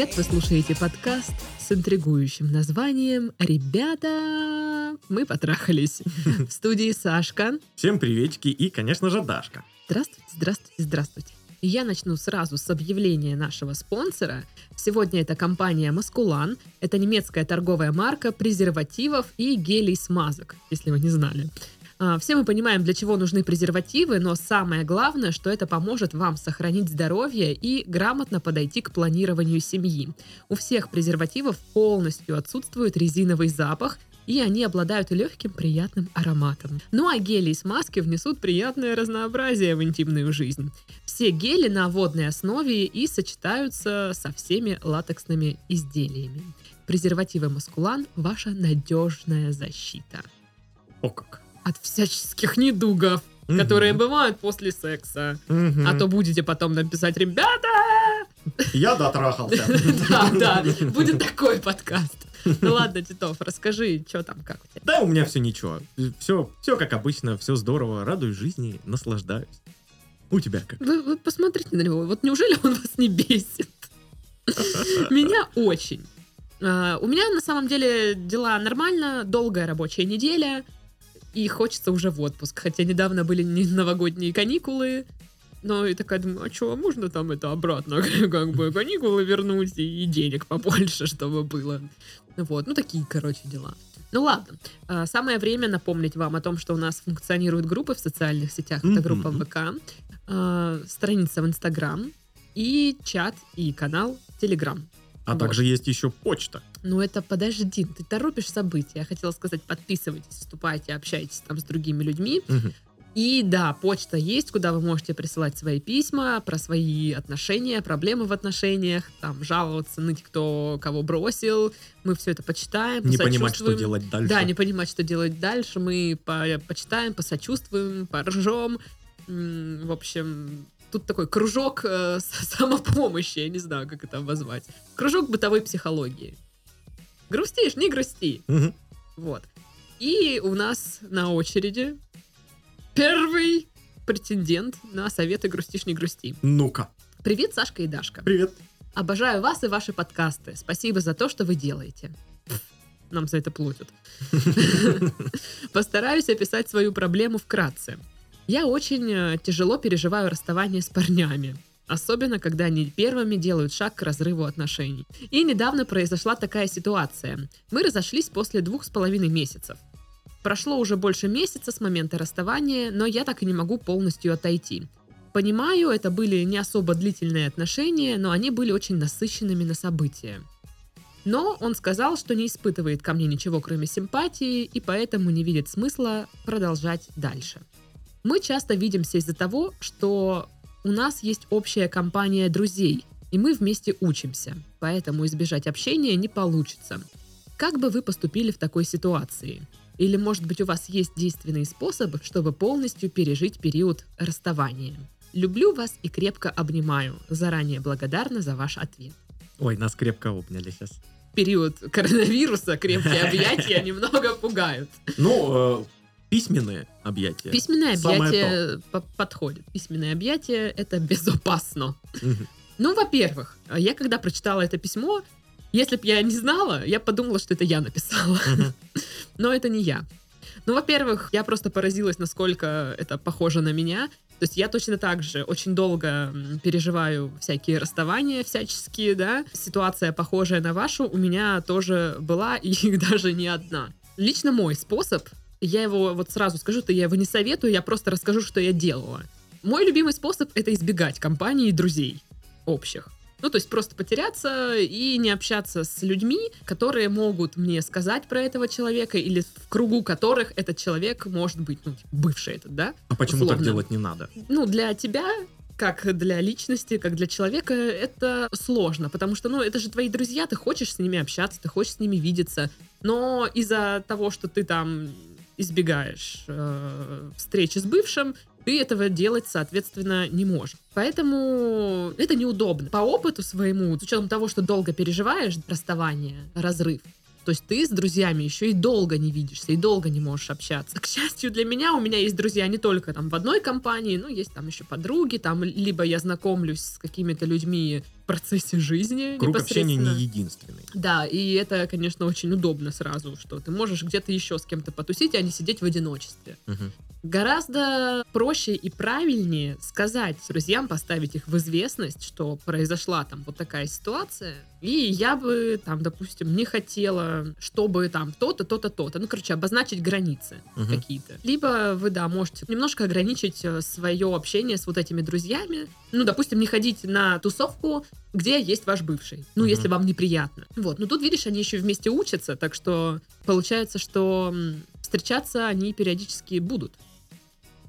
Привет! Вы слушаете подкаст с интригующим названием «Ребята, мы потрахались». В студии Сашка. Всем приветики и, конечно же, Дашка. Здравствуйте, здравствуйте, здравствуйте. Я начну сразу с объявления нашего спонсора. Сегодня это компания Маскулан. Это немецкая торговая марка презервативов и гелей смазок, если вы не знали. А, Все мы понимаем, для чего нужны презервативы, но самое главное, что это поможет вам сохранить здоровье и грамотно подойти к планированию семьи. У всех презервативов полностью отсутствует резиновый запах, и они обладают легким приятным ароматом. Ну а гели и смазки внесут приятное разнообразие в интимную жизнь. Все гели на водной основе и сочетаются со всеми латексными изделиями. Презервативы Маскулан – ваша надежная защита О как. От всяческих недугов, Мгм. которые бывают после секса. Мгм. А то будете потом написать, ребята, Я дотрахался. да, да, будет такой подкаст. Ну ладно, Титов, расскажи, что там, как у тебя. Да, у меня все ничего. Все, все как обычно, все здорово. Радуюсь жизни, наслаждаюсь. У тебя как? Вы, вы посмотрите на него, вот неужели он вас не бесит? Меня очень. А, У меня на самом деле дела нормально, долгая рабочая неделя, и хочется уже в отпуск. Хотя недавно были не новогодние каникулы, но и такая думаю, а что, можно там это обратно, как бы каникулы вернуть и и денег побольше, чтобы было. Вот, ну такие, короче, дела. Ну ладно, А, самое время напомнить вам о том, что у нас функционируют группы в социальных сетях. Это группа. ВК, а, страница в Инстаграм и чат и канал Телеграм. А Вот. также есть еще почта. Ну это подожди, ты торопишь события. Я хотела сказать, подписывайтесь, вступайте, общайтесь там с другими людьми. Мгм. И да, почта есть, куда вы можете присылать свои письма про свои отношения, проблемы в отношениях, там жаловаться, ныть, кто кого бросил. Мы все это почитаем, Не понимать, что делать дальше. Да, не понимать, что делать дальше. Мы по- почитаем, посочувствуем, поржем. В общем, тут такой кружок э, самопомощи, я не знаю, как это обозвать. Кружок бытовой психологии. Грустишь, не грусти. Мгм. Вот. И у нас на очереди первый претендент на советы «Грустишь, не грусти». Ну-ка. Привет, Сашка и Дашка. Привет. Обожаю вас и ваши подкасты. Спасибо за то, что вы делаете. Нам за это платят. Постараюсь описать свою проблему вкратце. Я очень э, тяжело переживаю расставание с парнями. Особенно, когда они первыми делают шаг к разрыву отношений. И недавно произошла такая ситуация. Мы разошлись после двух с половиной месяцев. Прошло уже больше месяца с момента расставания, но я так и не могу полностью отойти. Понимаю, это были не особо длительные отношения, но они были очень насыщенными на события. Но он сказал, что не испытывает ко мне ничего, кроме симпатии, и поэтому не видит смысла продолжать дальше. Мы часто видимся из-за того, что у нас есть общая компания друзей, и мы вместе учимся, поэтому избежать общения не получится. Как бы вы поступили в такой ситуации? Или, может быть, у вас есть действенный способ, чтобы полностью пережить период расставания? Люблю вас и крепко обнимаю. Заранее благодарна за ваш ответ. Ой, нас крепко обняли сейчас. Период коронавируса крепкие объятия немного пугают. Ну, э, письменные объятия. Письменное объятие по- подходит. Письменное объятие это безопасно. Ну, во-первых, я когда прочитала это письмо, если бы я не знала, я подумала, что это я написала. Но это не я. Ну, во-первых, я просто поразилась, насколько это похоже на меня. То есть я точно так же очень долго переживаю всякие расставания всяческие, да. Ситуация, похожая на вашу, у меня тоже была, и даже не одна. Лично мой способ, я его вот сразу скажу, то я его не советую, я просто расскажу, что я делала. Мой любимый способ — это избегать компании друзей общих. Ну, то есть просто потеряться и не общаться с людьми, которые могут мне сказать про этого человека, или в кругу которых этот человек может быть, ну, типа, бывший этот, да? А почему так Условно. делать не надо? Ну, для тебя, как для личности, как для человека, это сложно, потому что, ну, это же твои друзья, ты хочешь с ними общаться, ты хочешь с ними видеться, но из-за того, что ты там избегаешь э, встречи с бывшим, ты этого делать, соответственно, не можешь. Поэтому это неудобно. По опыту своему, с учетом того, что долго переживаешь расставание, разрыв, То есть ты с друзьями еще и долго не видишься, и долго не можешь общаться. К счастью для меня, у меня есть друзья не только там в одной компании, но есть там еще подруги, там либо я знакомлюсь с какими-то людьми процессе жизни Круг общения не единственный. Да, и это, конечно, очень удобно сразу, что ты можешь где-то еще с кем-то потусить, а не сидеть в одиночестве. Мгм. Гораздо проще и правильнее сказать друзьям, поставить их в известность, что произошла там вот такая ситуация, и я бы там, допустим, не хотела, чтобы там то-то, то-то, то-то. Ну, короче, обозначить границы Мгм. какие-то. Либо вы, да, можете немножко ограничить свое общение с вот этими друзьями. Ну, допустим, не ходить на тусовку, где есть ваш бывший. Ну, Мгм. если вам неприятно. Вот. Но тут, видишь, они еще вместе учатся, так что получается, что встречаться они периодически будут.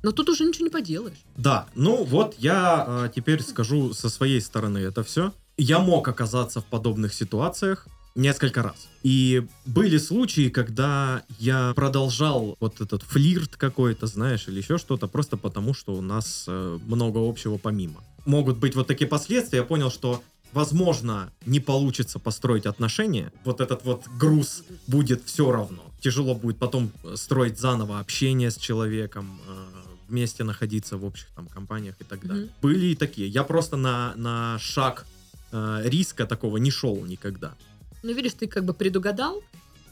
Но тут уже ничего не поделаешь. Да, ну вот я э, теперь скажу со своей стороны это все. Я мог оказаться в подобных ситуациях несколько раз. И были случаи, когда я продолжал вот этот флирт какой-то, знаешь, или еще что-то, просто потому, что у нас э, много общего помимо. Могут быть вот такие последствия. Я понял, что возможно, не получится построить отношения, вот этот вот груз будет все равно. Тяжело будет потом э, строить заново общение с человеком, э, вместе находиться в общих там компаниях и так далее. Мгм. Были и такие. Я просто на, на шаг э, риска такого не шел никогда. Ну, видишь, ты как бы предугадал,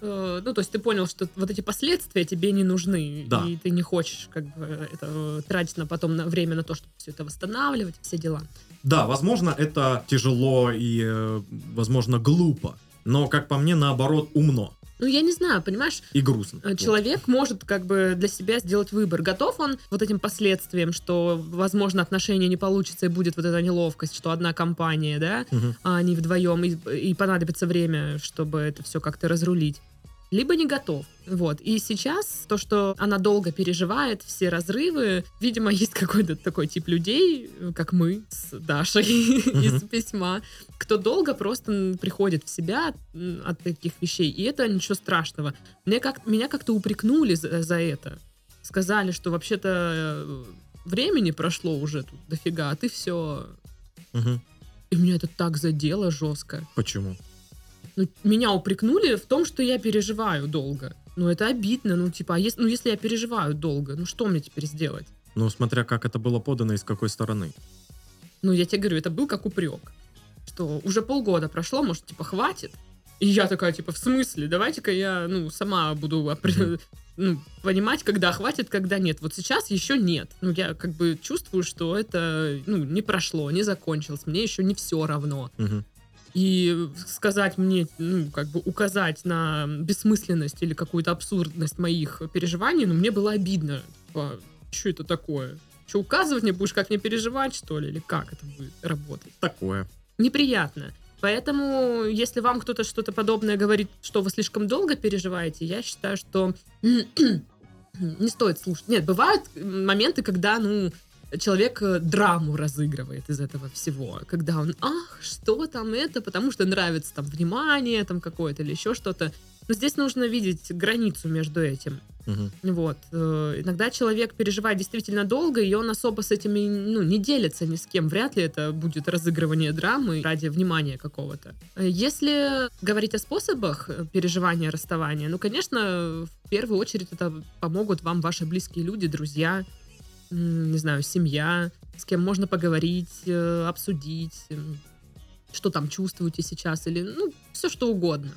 э, ну, то есть ты понял, что вот эти последствия тебе не нужны, Да. и ты не хочешь как бы это э, тратить на потом на время на то, чтобы все это восстанавливать, все дела. Да, возможно, это тяжело и, э, возможно, глупо. Но, как по мне, наоборот, умно Ну, я не знаю, понимаешь, и грустно. э, Вот. человек может как бы для себя сделать выбор. Готов он вот этим последствиям, что, возможно, отношения не получится и будет вот эта неловкость, что одна компания, да, Мгм. а они вдвоем, и, и понадобится время, чтобы это все как-то разрулить. Либо не готов. Вот. И сейчас то, что она долго переживает все разрывы, видимо, есть какой-то такой тип людей, как мы с Дашей из письма, кто долго просто приходит в себя от таких вещей. И это ничего страшного. Мне как, меня как-то упрекнули за, за это. Сказали, что вообще-то э, времени прошло уже тут дофига, а ты все и меня это так задело жестко. Почему? Ну, меня упрекнули в том, что я переживаю долго. Ну, это обидно. Ну, типа, а если, ну, если я переживаю долго, ну, что мне теперь сделать? Ну, смотря как это было подано и с какой стороны. Ну, я тебе говорю, это был как упрек. Что уже полгода прошло, может, типа, хватит? И я такая, типа, в смысле? Давайте-ка я, ну, сама буду ну, понимать, когда хватит, когда нет. Вот сейчас еще нет. Ну, я как бы чувствую, что это, ну, не прошло, не закончилось. Мне еще не все равно. Мгм. И сказать мне, ну, как бы указать на бессмысленность или какую-то абсурдность моих переживаний, ну, мне было обидно. что это такое? Что, указывать мне будешь, как мне переживать, что ли? Или как это будет работать? Такое. Неприятно. Поэтому, если вам кто-то что-то подобное говорит, что вы слишком долго переживаете, я считаю, что не стоит слушать. Нет, бывают моменты, когда, ну, человек э, драму разыгрывает из этого всего, когда он, ах, что там это, потому что нравится там внимание там какое-то или еще что-то. Но здесь нужно видеть границу между этим. Мгм. Вот. Э, Иногда человек переживает действительно долго, и он особо с этими ну, не делится ни с кем. Вряд ли это будет разыгрывание драмы ради внимания какого-то. Если говорить о способах э, переживания расставания, ну, конечно, в первую очередь это помогут вам ваши близкие люди, друзья, не знаю, семья, с кем можно поговорить, э, обсудить, что там чувствуете сейчас, или, ну, все что угодно.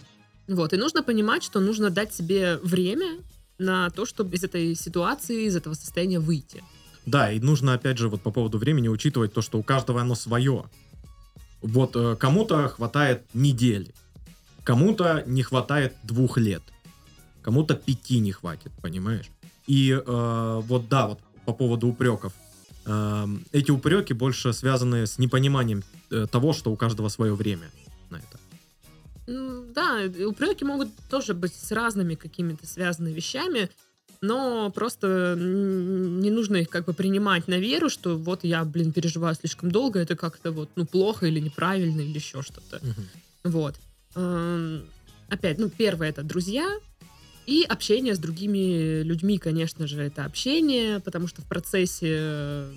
Вот, и нужно понимать, что нужно дать себе время на то, чтобы из этой ситуации, из этого состояния выйти. Да, и нужно, опять же, вот по поводу времени учитывать то, что у каждого оно свое. Вот э, кому-то хватает недели, кому-то не хватает двух лет, кому-то пяти не хватит, понимаешь? И э, вот да, вот по поводу упреков. Эм, эти упреки больше связаны с непониманием э, того, что у каждого свое время на это. Да, упреки могут тоже быть с разными какими-то связанными вещами, но просто не нужно их как бы принимать на веру, что вот я, блин, переживаю слишком долго, это как-то вот, ну, плохо или неправильно или еще что-то. Вот. Эм, Опять, ну, первое это друзья и общение с другими людьми, конечно же, это общение, потому что в процессе э,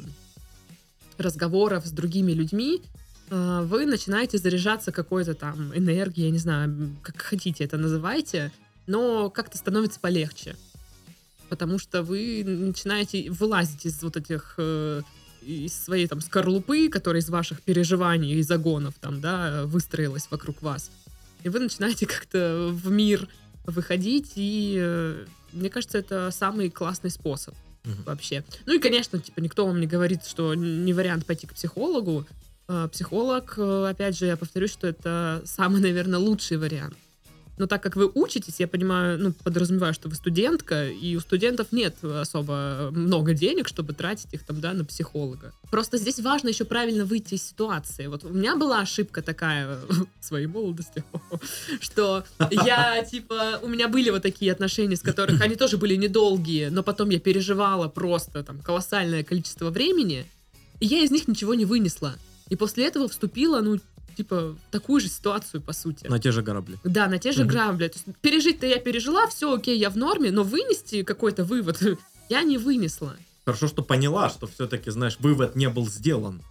разговоров с другими людьми а, вы начинаете заряжаться какой-то там энергией, я не знаю, как хотите это называйте, но как-то становится полегче. Потому что вы начинаете вылазить из вот этих э, из своей там скорлупы, которая из ваших переживаний и загонов там, да, выстроилась вокруг вас. И вы начинаете как-то в мир выходить, и э, мне кажется, это самый классный способ Мгм. вообще. Ну и, конечно, типа, никто вам не говорит, что не вариант пойти к психологу. Э, Психолог, э, опять же, я повторюсь, что это самый, наверное, лучший вариант. Но так как вы учитесь, я понимаю, ну, подразумеваю, что вы студентка, и у студентов нет особо много денег, чтобы тратить их там, да, на психолога. Просто здесь важно еще правильно выйти из ситуации. Вот у меня была ошибка такая в своей молодости, что я, типа, у меня были вот такие отношения, с которых они тоже были недолгие, но потом я переживала просто там колоссальное количество времени, и я из них ничего не вынесла. И после этого вступила, ну, типа, такую же ситуацию, по сути. На те же корабли. Да, на те же Мгм. грабли. То есть пережить-то я пережила, все окей, я в норме, но вынести какой-то вывод я не вынесла. Хорошо, что поняла, что все-таки, знаешь, вывод не был сделан.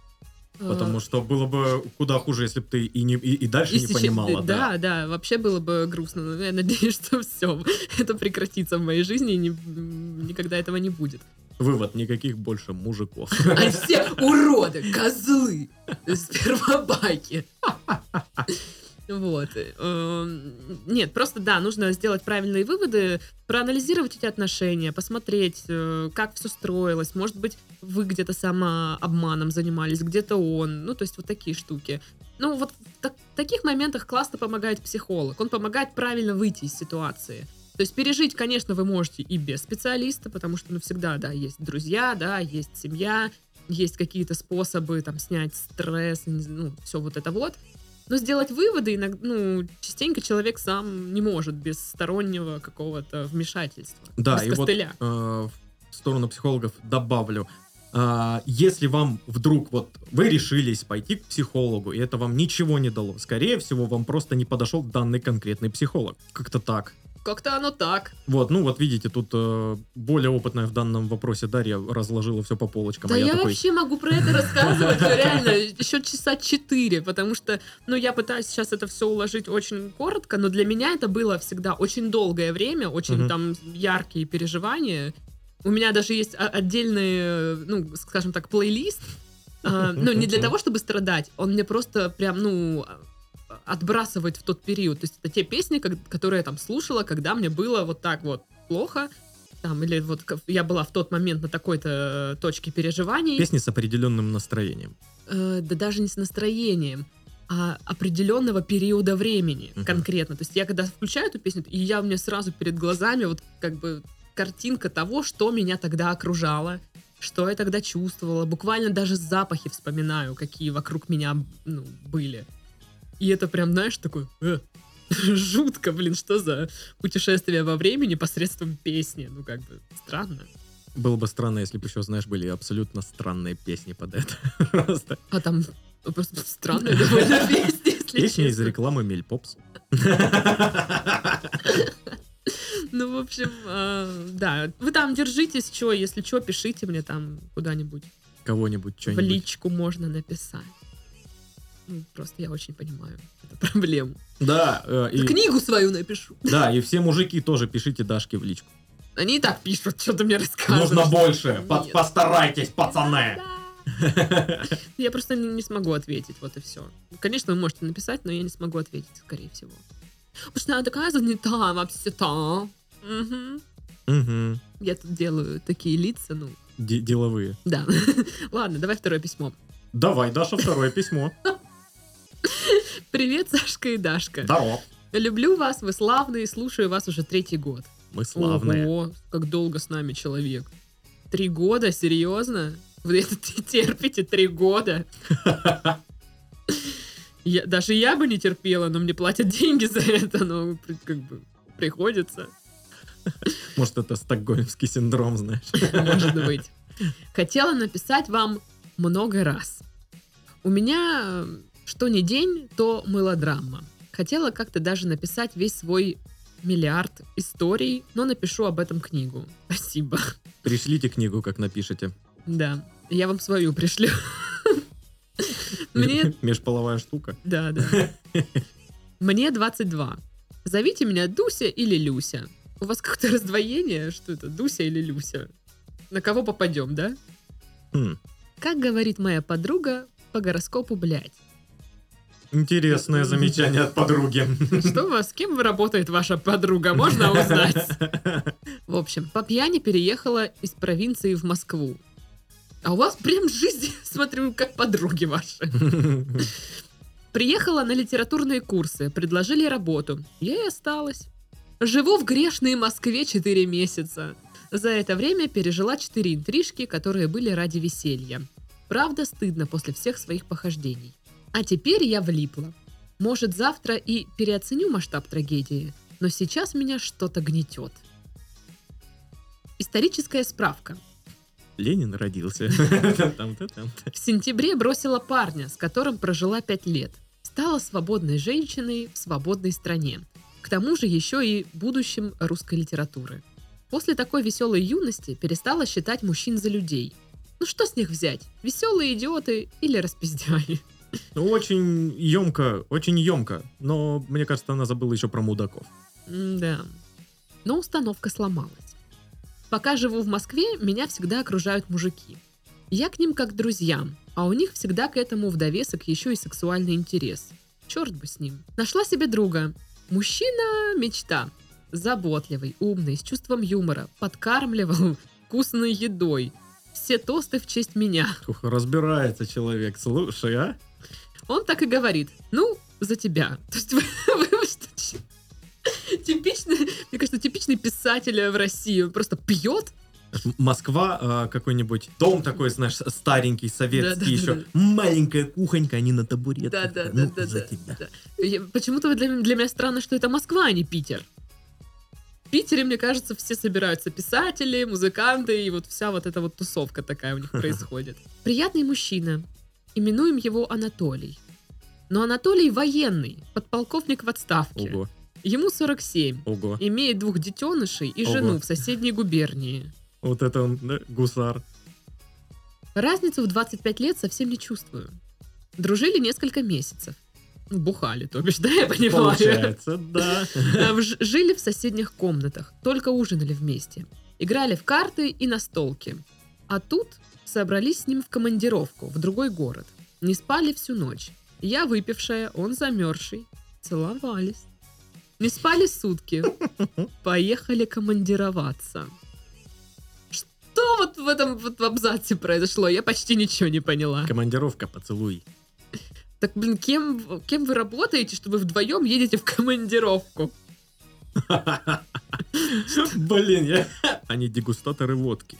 Потому Э, что было бы куда хуже, если бы ты и, не, и, и дальше не если че- понимала. Да. Да, да, вообще было бы грустно. Но я надеюсь, что все, это прекратится в моей жизни и не- никогда этого не будет. Вывод, никаких больше мужиков. А все уроды, козлы, спермобаки. Вот. Эм, Нет, просто да, нужно сделать правильные выводы, проанализировать эти отношения, посмотреть, э, как все строилось. Может быть, вы где-то сама обманом занимались, где-то он. Ну, то есть вот такие штуки. Ну, вот в так- таких моментах классно помогает психолог. Он помогает правильно выйти из ситуации. То есть пережить, конечно, вы можете и без специалиста, потому что, ну, всегда, да, есть друзья, да, есть семья, есть какие-то способы, там, снять стресс, ну, все вот это вот. Но сделать выводы, иногда, ну, частенько человек сам не может без стороннего какого-то вмешательства. Да, без и вот костыля. э, в сторону психологов добавлю. А, Если вам вдруг вот вы решились пойти к психологу, и это вам ничего не дало, скорее всего, вам просто не подошел данный конкретный психолог. Как-то так. Как-то оно так. Вот, ну вот видите, тут э, более опытная в данном вопросе Дарья разложила все по полочкам. Да а я, я такой, вообще могу про это рассказывать реально еще часа четыре, потому что, ну, я пытаюсь сейчас это все уложить очень коротко, но для меня это было всегда очень долгое время, очень там яркие переживания. У меня даже есть отдельный, э, ну, скажем так, плейлист, а, ну, не для того, чтобы страдать, он мне просто прям, ну, отбрасывает в тот период. То есть это те песни, как- которые я там слушала, когда мне было вот так вот плохо, там, или вот я была в тот момент на такой-то э, точке переживаний. песни с определенным настроением. Э, да даже не с настроением, а определенного периода времени Мгм. конкретно. То есть я когда включаю эту песню, и я у меня сразу перед глазами вот как бы картинка того, что меня тогда окружало, что я тогда чувствовала. Буквально даже запахи вспоминаю, какие вокруг меня ну, были. И это прям, знаешь, такой... э, жутко, блин, что за путешествие во времени посредством песни. Ну, как бы, странно. Было бы странно, если бы еще, знаешь, были абсолютно странные песни под это. Просто А там просто странные довольно песни, если песни из рекламы Мельпопс. Ну, в общем, э, да. Вы там держитесь, что, если что, пишите мне там куда-нибудь. Кого-нибудь, В что-нибудь. личку можно написать. Ну, просто я очень понимаю эту проблему. Да, э, и, Книгу свою напишу. да, и все мужики тоже пишите Дашке в личку. Они и так пишут, что ты мне рассказываешь. Нужно больше. Нет. По- Постарайтесь, пацаны. Я просто не, не смогу ответить, вот и все. Конечно, вы можете написать, но я не смогу ответить, скорее всего. Потому что я такая занята вообще-то. Мгм. Мгм. Я тут делаю такие лица, ну, Де- Деловые. да. Ладно, давай второе письмо. Давай, Даша, второе письмо. Привет, Сашка и Дашка. Здорово. Люблю вас, вы славные, слушаю вас уже третий год. Мы славные. Ого, как долго с нами человек. Три года, серьезно? Вы это терпите три года? Я, даже я бы не терпела, но мне платят деньги за это, но как бы приходится, Может, это стокгольмский синдром, знаешь. может быть. Хотела написать вам много раз. У меня что ни день, то мылодрама. Хотела как-то даже написать весь свой миллиард историй, но напишу об этом книгу. Спасибо. Пришлите книгу, как напишете. Да, я вам свою пришлю. Мне Межполовая штука. Да, да. Мне 22. Зовите меня Дуся или Люся. У вас как-то раздвоение? Что это, Дуся или Люся? На кого попадем, да? Хм, Как говорит моя подруга, по гороскопу, блядь. Интересное замечание от подруги. Что у вас, с кем работает ваша подруга, можно узнать? В общем, по пьяни переехала из провинции в Москву. А у вас прям жизнь, смотрю, как подруги ваши. Приехала на литературные курсы, предложили работу. Я и осталась. Живу в грешной Москве 4 месяца. За это время пережила 4 интрижки, которые были ради веселья. Правда, стыдно после всех своих похождений. А теперь я влипла. Может, завтра и переоценю масштаб трагедии, но сейчас меня что-то гнетет. Историческая справка. Ленин родился. В сентябре бросила парня, с которым прожила 5 лет. Стала свободной женщиной в свободной стране. К тому же еще и будущим русской литературы. После такой веселой юности перестала считать мужчин за людей. Ну что с них взять? Веселые идиоты или распиздяи? Ну, очень емко, очень емко. Но мне кажется, она забыла еще про мудаков. Да. Но установка сломалась. Пока живу в Москве, меня всегда окружают мужики. Я к ним как к друзьям, а у них всегда к этому в довесок еще и сексуальный интерес. Черт бы с ним. Нашла себе друга. Мужчина-мечта. Заботливый, умный, с чувством юмора. Подкармливал вкусной едой. Все тосты в честь меня. Ух, разбирается человек. Слушай, а? Он так и говорит. Ну, за тебя. То есть вы, вы что, типичный, мне кажется, типичный писатель в России. Он просто пьет, Москва, а, какой-нибудь дом такой, знаешь, старенький, советский Да-да-да. еще. Маленькая кухонька, они на табуретках. Да, да, Ну, да, да, за да, тебя. да. Почему-то для, для меня странно, что это Москва, а не Питер. В Питере, мне кажется, все собираются писатели, музыканты, и вот вся вот эта вот тусовка такая у них происходит. Приятный мужчина. Именуем его Анатолий. Но Анатолий военный, подполковник в отставке. Ого, Ему 47. ого. Имеет двух детенышей и Ого. жену в соседней губернии. Вот это он, да, гусар. Разницу в 25 лет совсем не чувствую. Дружили несколько месяцев. Ну, Бухали, то бишь, да, я понимаю. Получается, да. Ж- Жили в соседних комнатах, только ужинали вместе. Играли в карты и на столке. А тут собрались с ним в командировку в другой город. Не спали всю ночь. Я выпившая, он замерзший. Целовались. Не спали сутки. Поехали командироваться. Что вот в этом вот абзаце произошло? Я почти ничего не поняла. Командировка, поцелуй. Так, блин, кем, кем вы работаете, что вы вдвоем едете в командировку? Блин, я... Они дегустаторы водки.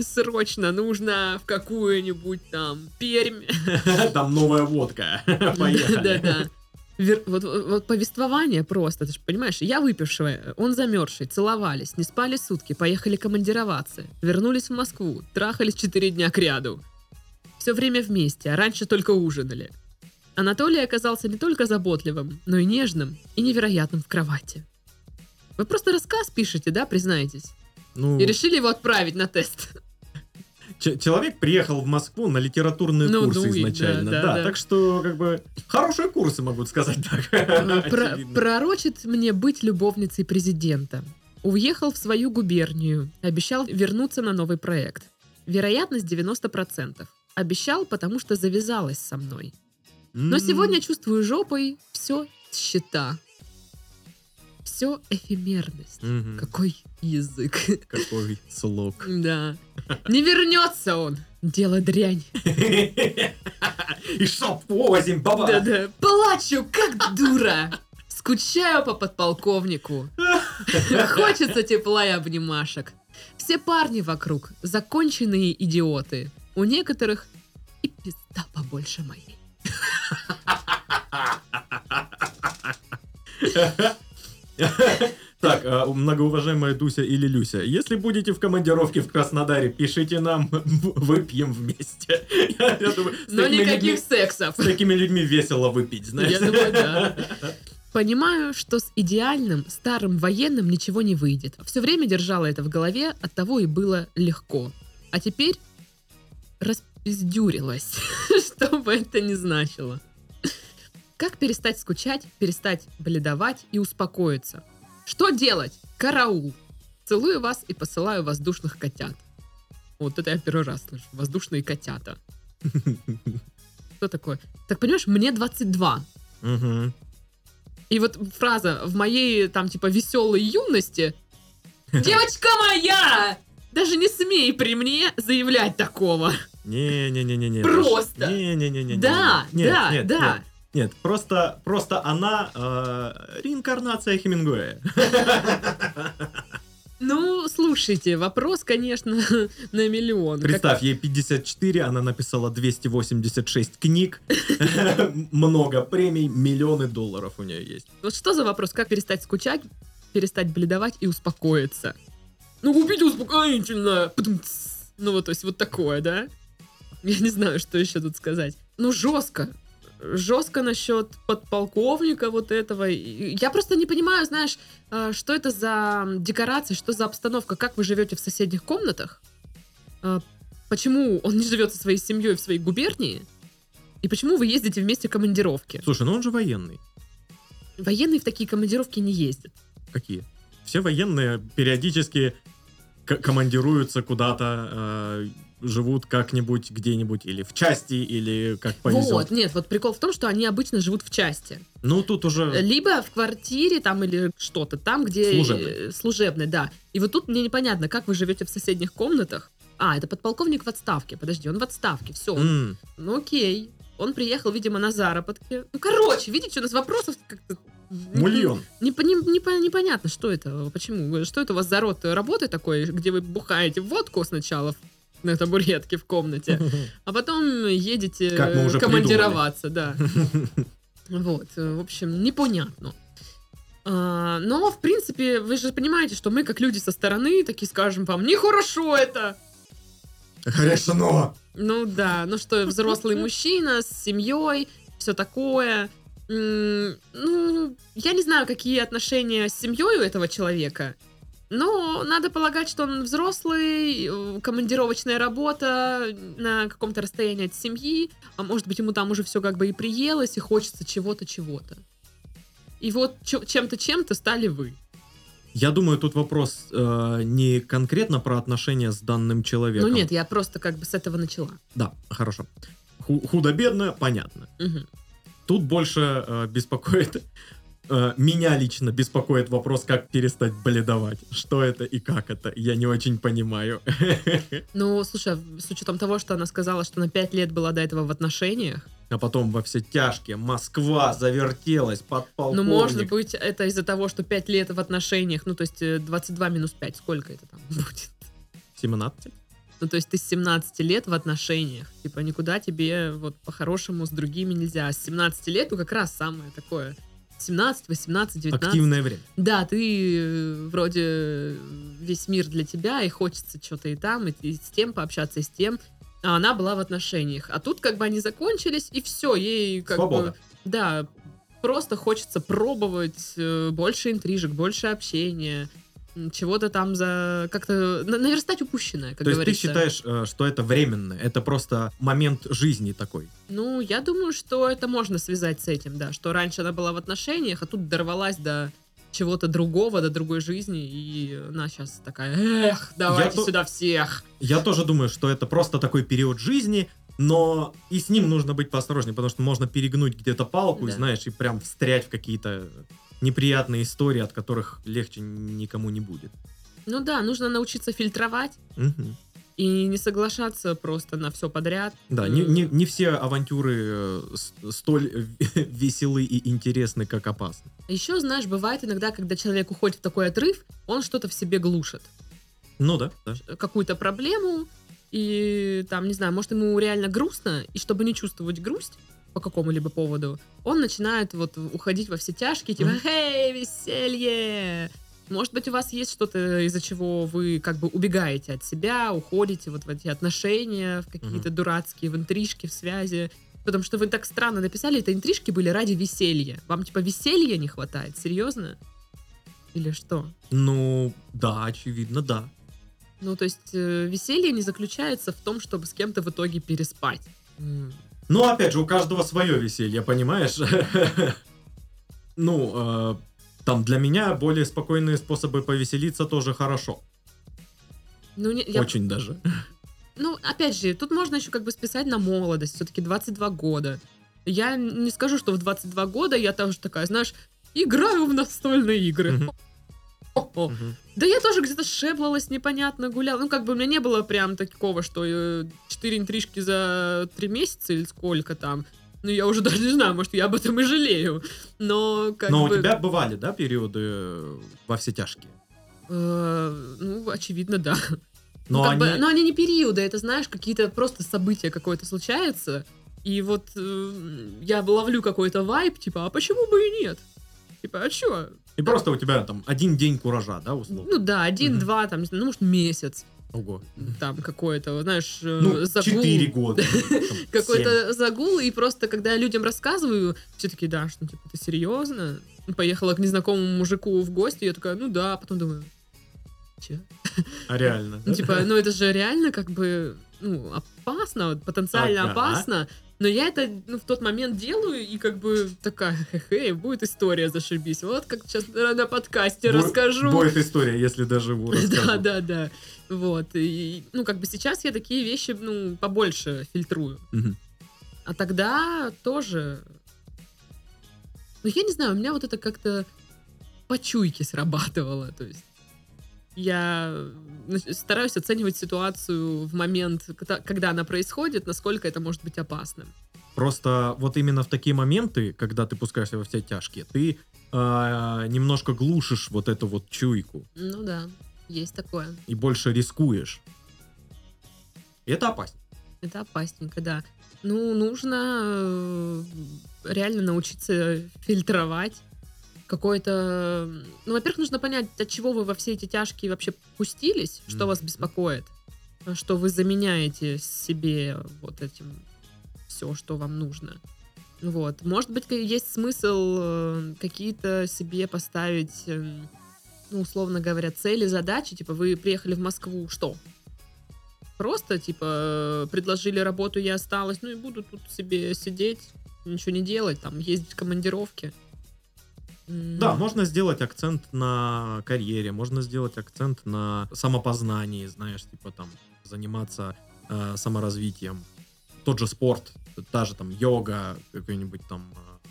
Срочно нужно в какую-нибудь там Пермь. Там новая водка. Поехали. Да-да. Вер- Вот, вот- вот повествование просто, ты же понимаешь, я выпившая, он замерзший, целовались, не спали сутки, поехали командироваться, вернулись в Москву, трахались четыре дня к ряду. Все время вместе, а раньше только ужинали. Анатолий оказался не только заботливым, но и нежным и невероятным в кровати. Вы просто рассказ пишете, да, признаетесь? Ну, И решили его отправить на тест. ч- человек приехал в Москву на литературные Ну, курсы ну и изначально. да, Да, да, да. так что, как бы, хорошие курсы, могу сказать так. Про- Очевидно. пророчит мне быть любовницей президента. Уехал в свою губернию, обещал вернуться на новый проект. Вероятность 90%. Обещал, потому что завязалась со мной. Но сегодня чувствую жопой все счета. Все эфемерность. мгм, Какой язык. Какой слог. Да. Не вернется он. Дело дрянь. И шоп возим, баба. Да-да. Плачу, как дура. Скучаю по подполковнику. Хочется тепла и обнимашек. Все парни вокруг законченные идиоты. У некоторых и пизда побольше моей. Так, а, многоуважаемая Дуся или Люся, если будете в командировке в Краснодаре, пишите нам, выпьем вместе. Но никаких сексов. С такими людьми весело выпить, знаешь. Я думаю, да. Понимаю, что с идеальным старым военным ничего не выйдет. Все время держала это в голове, от того и было легко. А теперь рас- распиздюрилась, что бы это ни значило. Как перестать скучать, перестать бледовать и успокоиться? Что делать? Караул. Целую вас и посылаю воздушных котят. Вот это я первый раз слышу. Воздушные котята. Что такое? Так понимаешь, мне 22. Мгм. И вот фраза в моей там типа веселой юности Девочка моя! Даже не смей при мне заявлять такого. Не-не-не-не-не. Просто. Не-не-не-не. Да, да, да. Нет, просто, просто она э, реинкарнация Хемингуэя. Ну, слушайте, вопрос, конечно, на миллион. Как- Представь, ей 54, она написала 286 книг, много премий, миллионы долларов у нее есть. Вот что за вопрос? Как перестать скучать, перестать бледовать и успокоиться? Ну, купите успокоительное. Ну, вот, то есть вот такое, да? Я не знаю, что еще тут сказать. Ну, жестко. Жестко насчет подполковника вот этого. Я просто не понимаю, знаешь, э, что это за декорации, что за обстановка, как вы живете в соседних комнатах, Э, почему он не живет со своей семьей в своей губернии, и почему вы ездите вместе в командировки. Слушай, ну он же военный. Военные в такие командировки не ездят. Какие? Все военные периодически командируются куда-то, э, живут как-нибудь где-нибудь, или в части, или как повезет. Вот, нет, вот прикол в том, что они обычно живут в части. Ну, тут уже... Либо в квартире там или что-то там, где... Э, Служебной, да. И вот тут мне непонятно, как вы живете в соседних комнатах. А, это подполковник в отставке. Подожди, он в отставке, все. М, Ну окей. Он приехал, видимо, на заработки. Ну, короче, видите, у нас вопросов как-то... Мульон. Не, пони- не по- непонятно, что это, почему, что это у вас за род работы такой, где вы бухаете водку сначала в- на табуретке в комнате, а потом едете командироваться, да. Вот, в общем, непонятно. А, но, в принципе, вы же понимаете, что мы, как люди со стороны, такие скажем вам, нехорошо это. Решено! Ну да, ну что, взрослый мужчина с семьей, все такое. Ну, я не знаю, какие отношения с семьей у этого человека, но надо полагать, что он взрослый, э, командировочная работа на каком-то расстоянии от семьи, а может быть ему там уже все как бы и приелось, и хочется чего-то, чего-то. И вот чем-то, чем-то стали вы. Я думаю, тут вопрос э, не конкретно про отношения с данным человеком. Ну нет, я просто как бы с этого начала. Да, хорошо. Ху- Худо-бедно, понятно. Мгм. Тут больше э, беспокоит... э, меня лично беспокоит вопрос, как перестать бледовать. Что это и как это, я не очень понимаю. Ну, слушай, с учетом того, что она сказала, что на 5 лет была до этого в отношениях, А потом во все тяжкие Москва завертелась, подполковник. Ну, может быть, это из-за того, что 5 лет в отношениях, ну, то есть э, 22 минус 5, сколько это там будет? 17? Ну, то есть ты с 17 лет в отношениях, типа, никуда тебе вот по-хорошему с другими нельзя. А с 17 лет, ну, как раз самое такое, 17, 18, 19. Активное время. Да, ты э, вроде весь мир для тебя, и хочется что-то и там, и, и с тем пообщаться, и с тем. А она была в отношениях. А тут как бы они закончились, и все, ей как Свобода. бы... Да, просто хочется пробовать э, больше интрижек, больше общения, чего-то там за... Как-то на- наверстать упущенное, как То есть ты считаешь, э, что это временно, это просто момент жизни такой. Ну, я думаю, что это можно связать с этим, да. Что раньше она была в отношениях, а тут дорвалась до чего-то другого, до другой жизни, и она сейчас такая, эх, давайте то- сюда всех. Я тоже думаю, что это просто такой период жизни, но и с ним нужно быть поосторожнее, потому что можно перегнуть где-то палку, и, Да. знаешь, и прям встрять в какие-то неприятные истории, от которых легче никому не будет. Ну да, нужно научиться фильтровать Мгм. и не соглашаться просто на все подряд. Да, не, не, не все авантюры э, столь веселы и интересны, как опасны. Еще, знаешь, бывает иногда, когда человек уходит в такой отрыв, он что-то в себе глушит. Ну да, да. Какую-то проблему, и там, не знаю, может, ему реально грустно, и чтобы не чувствовать грусть по какому-либо поводу, он начинает вот уходить во все тяжкие, типа. «Эй, веселье!» Может быть, у вас есть что-то, из-за чего вы как бы убегаете от себя, уходите вот в эти отношения, в какие-то дурацкие, в интрижки, в связи. Потому что вы так странно написали, это интрижки были ради веселья. Вам типа веселья не хватает? Серьезно? Или что? Ну, да, очевидно, да. Ну, то есть э, веселье не заключается в том, чтобы с кем-то в итоге переспать. Ну, опять же, у каждого свое веселье, понимаешь? Ну, э, там для меня более спокойные способы повеселиться тоже хорошо. Ну, не- я Очень даже. Ну, опять же, тут можно еще как бы списать на молодость. Все-таки 22 года. Я не скажу, что в 22 года я тоже такая, знаешь, играю в настольные игры. Мгм. Да я тоже где-то шеблалась непонятно, гуляла. Ну, как бы у меня не было прям такого, что э, 4 интрижки за 3 месяца или сколько там. Ну, я уже даже не знаю, может, я об этом и жалею. Но как Но бы... у тебя бывали, да, периоды э, во все тяжкие? э, ну, очевидно, да. Но ну, как бы, они- но они не периоды, это, знаешь, какие-то просто события какое-то случается, и вот э, я ловлю какой-то вайп, типа, а почему бы и нет? Типа, а чё? И просто у тебя там один день куража, да, условно? Ну да, один, Мгм. два, там, не знаю, ну, может, месяц, Ого. там, какой-то, знаешь, э, Ну, загул. четыре года. Какой-то загул, и просто, когда я людям рассказываю, все таки да, что, типа, ты серьезно? Поехала к незнакомому мужику в гости, я такая, ну да, потом думаю, че? А реально. Ну, да? типа, ну это же реально как бы, ну, опасно, потенциально Ага. опасно. Но я это ну, в тот момент делаю, и как бы такая, хе-хе, будет история, зашибись. Вот как сейчас на подкасте Бу- расскажу. Будет история, если доживу. Да, да, да. Вот. И, ну, как бы сейчас я такие вещи, ну, побольше фильтрую. Мгм. А тогда тоже... Ну, я не знаю, у меня вот это как-то по чуйке срабатывало. То есть я ну, стараюсь оценивать ситуацию в момент, когда, она происходит, насколько это может быть опасным. Просто вот именно в такие моменты, когда ты пускаешься во все тяжкие, ты а, немножко глушишь вот эту вот чуйку Ну да, есть такое. и больше рискуешь. И это опасно. Это опасненько, да. Ну, нужно э, реально научиться фильтровать какой-то... Ну, во-первых, нужно понять, от чего вы во все эти тяжкие вообще пустились, что вас беспокоит, а что вы заменяете себе вот этим все, что вам нужно. Вот. Может быть, есть смысл э, какие-то себе поставить, эм, ну, условно говоря, цели, задачи. Типа, вы приехали в Москву, что? Просто, типа, э, предложили работу, я осталась, ну и буду тут себе сидеть, ничего не делать, там, ездить в командировки. М, Да, можно сделать акцент на карьере, можно сделать акцент на самопознании, знаешь, типа там заниматься э, саморазвитием. Тот же спорт, та же там йога, какое-нибудь там э,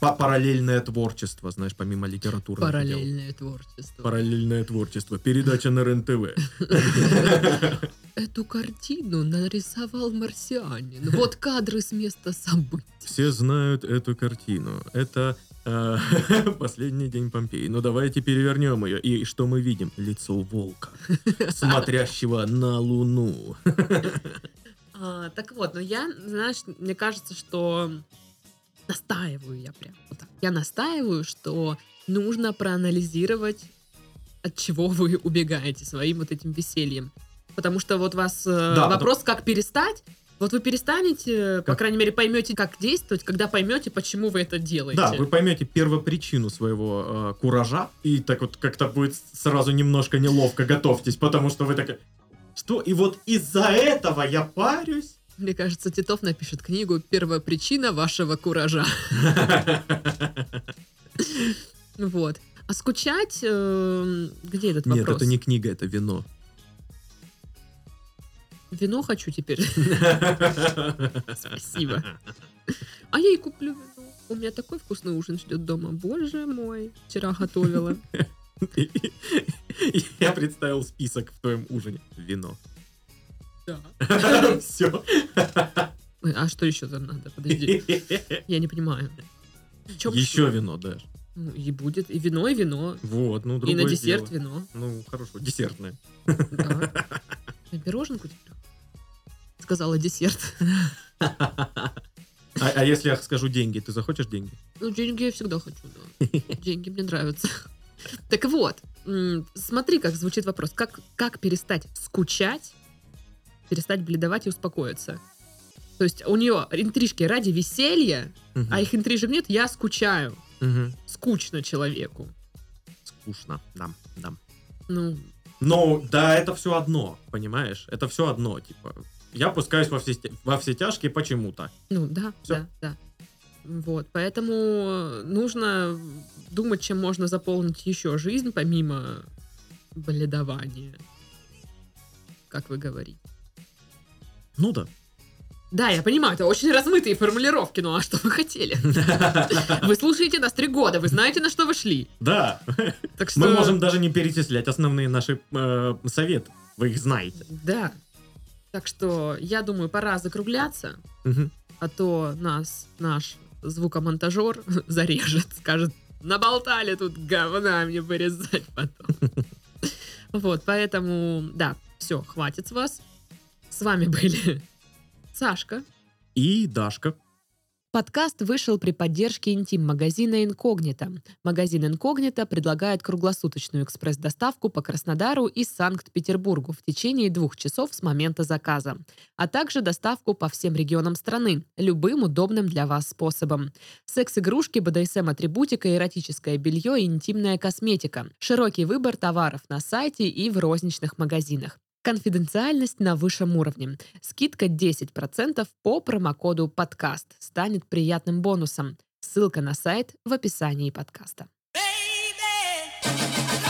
па- параллельное творчество, знаешь, помимо литературы. Параллельное творчество. Параллельное творчество. Передача на РЕН-ТВ. Эту картину нарисовал марсианин. Вот кадры с места событий. Все знают эту картину. Это последний день Помпеи. Но давайте перевернем ее. И что мы видим? Лицо волка, смотрящего на Луну. А, так вот, но я, знаешь, мне кажется, что настаиваю я прям. вот так. Я настаиваю, что нужно проанализировать, от чего вы убегаете своим вот этим весельем. Потому что вот вас э, Да, вопрос, как перестать, вот вы перестанете, по Как- крайней мере, поймете, как действовать, когда поймете, почему вы это делаете. Да, вы поймете первопричину своего э, куража, и так вот как-то будет сразу немножко неловко, готовьтесь, потому что вы такая, что, и вот из-за этого я парюсь? Мне кажется, Титов напишет книгу «Первая причина вашего куража». Вот. А скучать... э, где этот Нет, вопрос? это не книга, это вино. Вино хочу теперь. Спасибо. А я и куплю вино. У меня такой вкусный ужин ждет дома. Боже мой. Вчера готовила. Я представил список в твоем ужине. Вино. Да. Все. А что еще там надо? Подожди. Я не понимаю. Еще вино, да. Ну, И будет и вино, и вино. Вот, ну И другое на десерт дело. вино. Ну, хорошо, десертное. Да. Я пироженку теперь. Сказала десерт. А, а если я скажу деньги, ты захочешь деньги? Ну, деньги я всегда хочу, да. Деньги мне нравятся. Так вот, смотри, как звучит вопрос. Как, как перестать скучать, перестать бледовать и успокоиться? То есть у нее интрижки ради веселья, Мгм. а их интрижек нет, я скучаю. Мгм. Скучно человеку. Скучно, да, да. Ну, Но да, это все одно, понимаешь? Это все одно, типа. Я пускаюсь во все, во все тяжкие почему-то. Ну да, Всё. да, да. Вот, поэтому нужно думать, чем можно заполнить еще жизнь, помимо бледования. Как вы говорите. Ну да. Да, я понимаю, это очень размытые формулировки, ну а что вы хотели? Вы слушаете нас три года, вы знаете, на что вы шли. Да. Так что... Мы можем даже не перечислять основные наши э, советы. Вы их знаете. Да. Так что, я думаю, пора закругляться, Мгм. а то нас наш звукомонтажер зарежет, скажет, наболтали тут говна мне вырезать потом. Вот, поэтому, да, все, хватит с вас. С вами были Сашка. И Дашка. Подкаст вышел при поддержке интим-магазина «Инкогнито». Магазин «Инкогнито» предлагает круглосуточную экспресс-доставку по Краснодару и Санкт-Петербургу в течение двух часов с момента заказа, а также доставку по всем регионам страны, любым удобным для вас способом. Секс-игрушки, БДСМ-атрибутика, эротическое белье и интимная косметика. Широкий выбор товаров на сайте и в розничных магазинах. Конфиденциальность на высшем уровне. Скидка 10% по промокоду подкаст станет приятным бонусом. Ссылка на сайт в описании подкаста. Baby,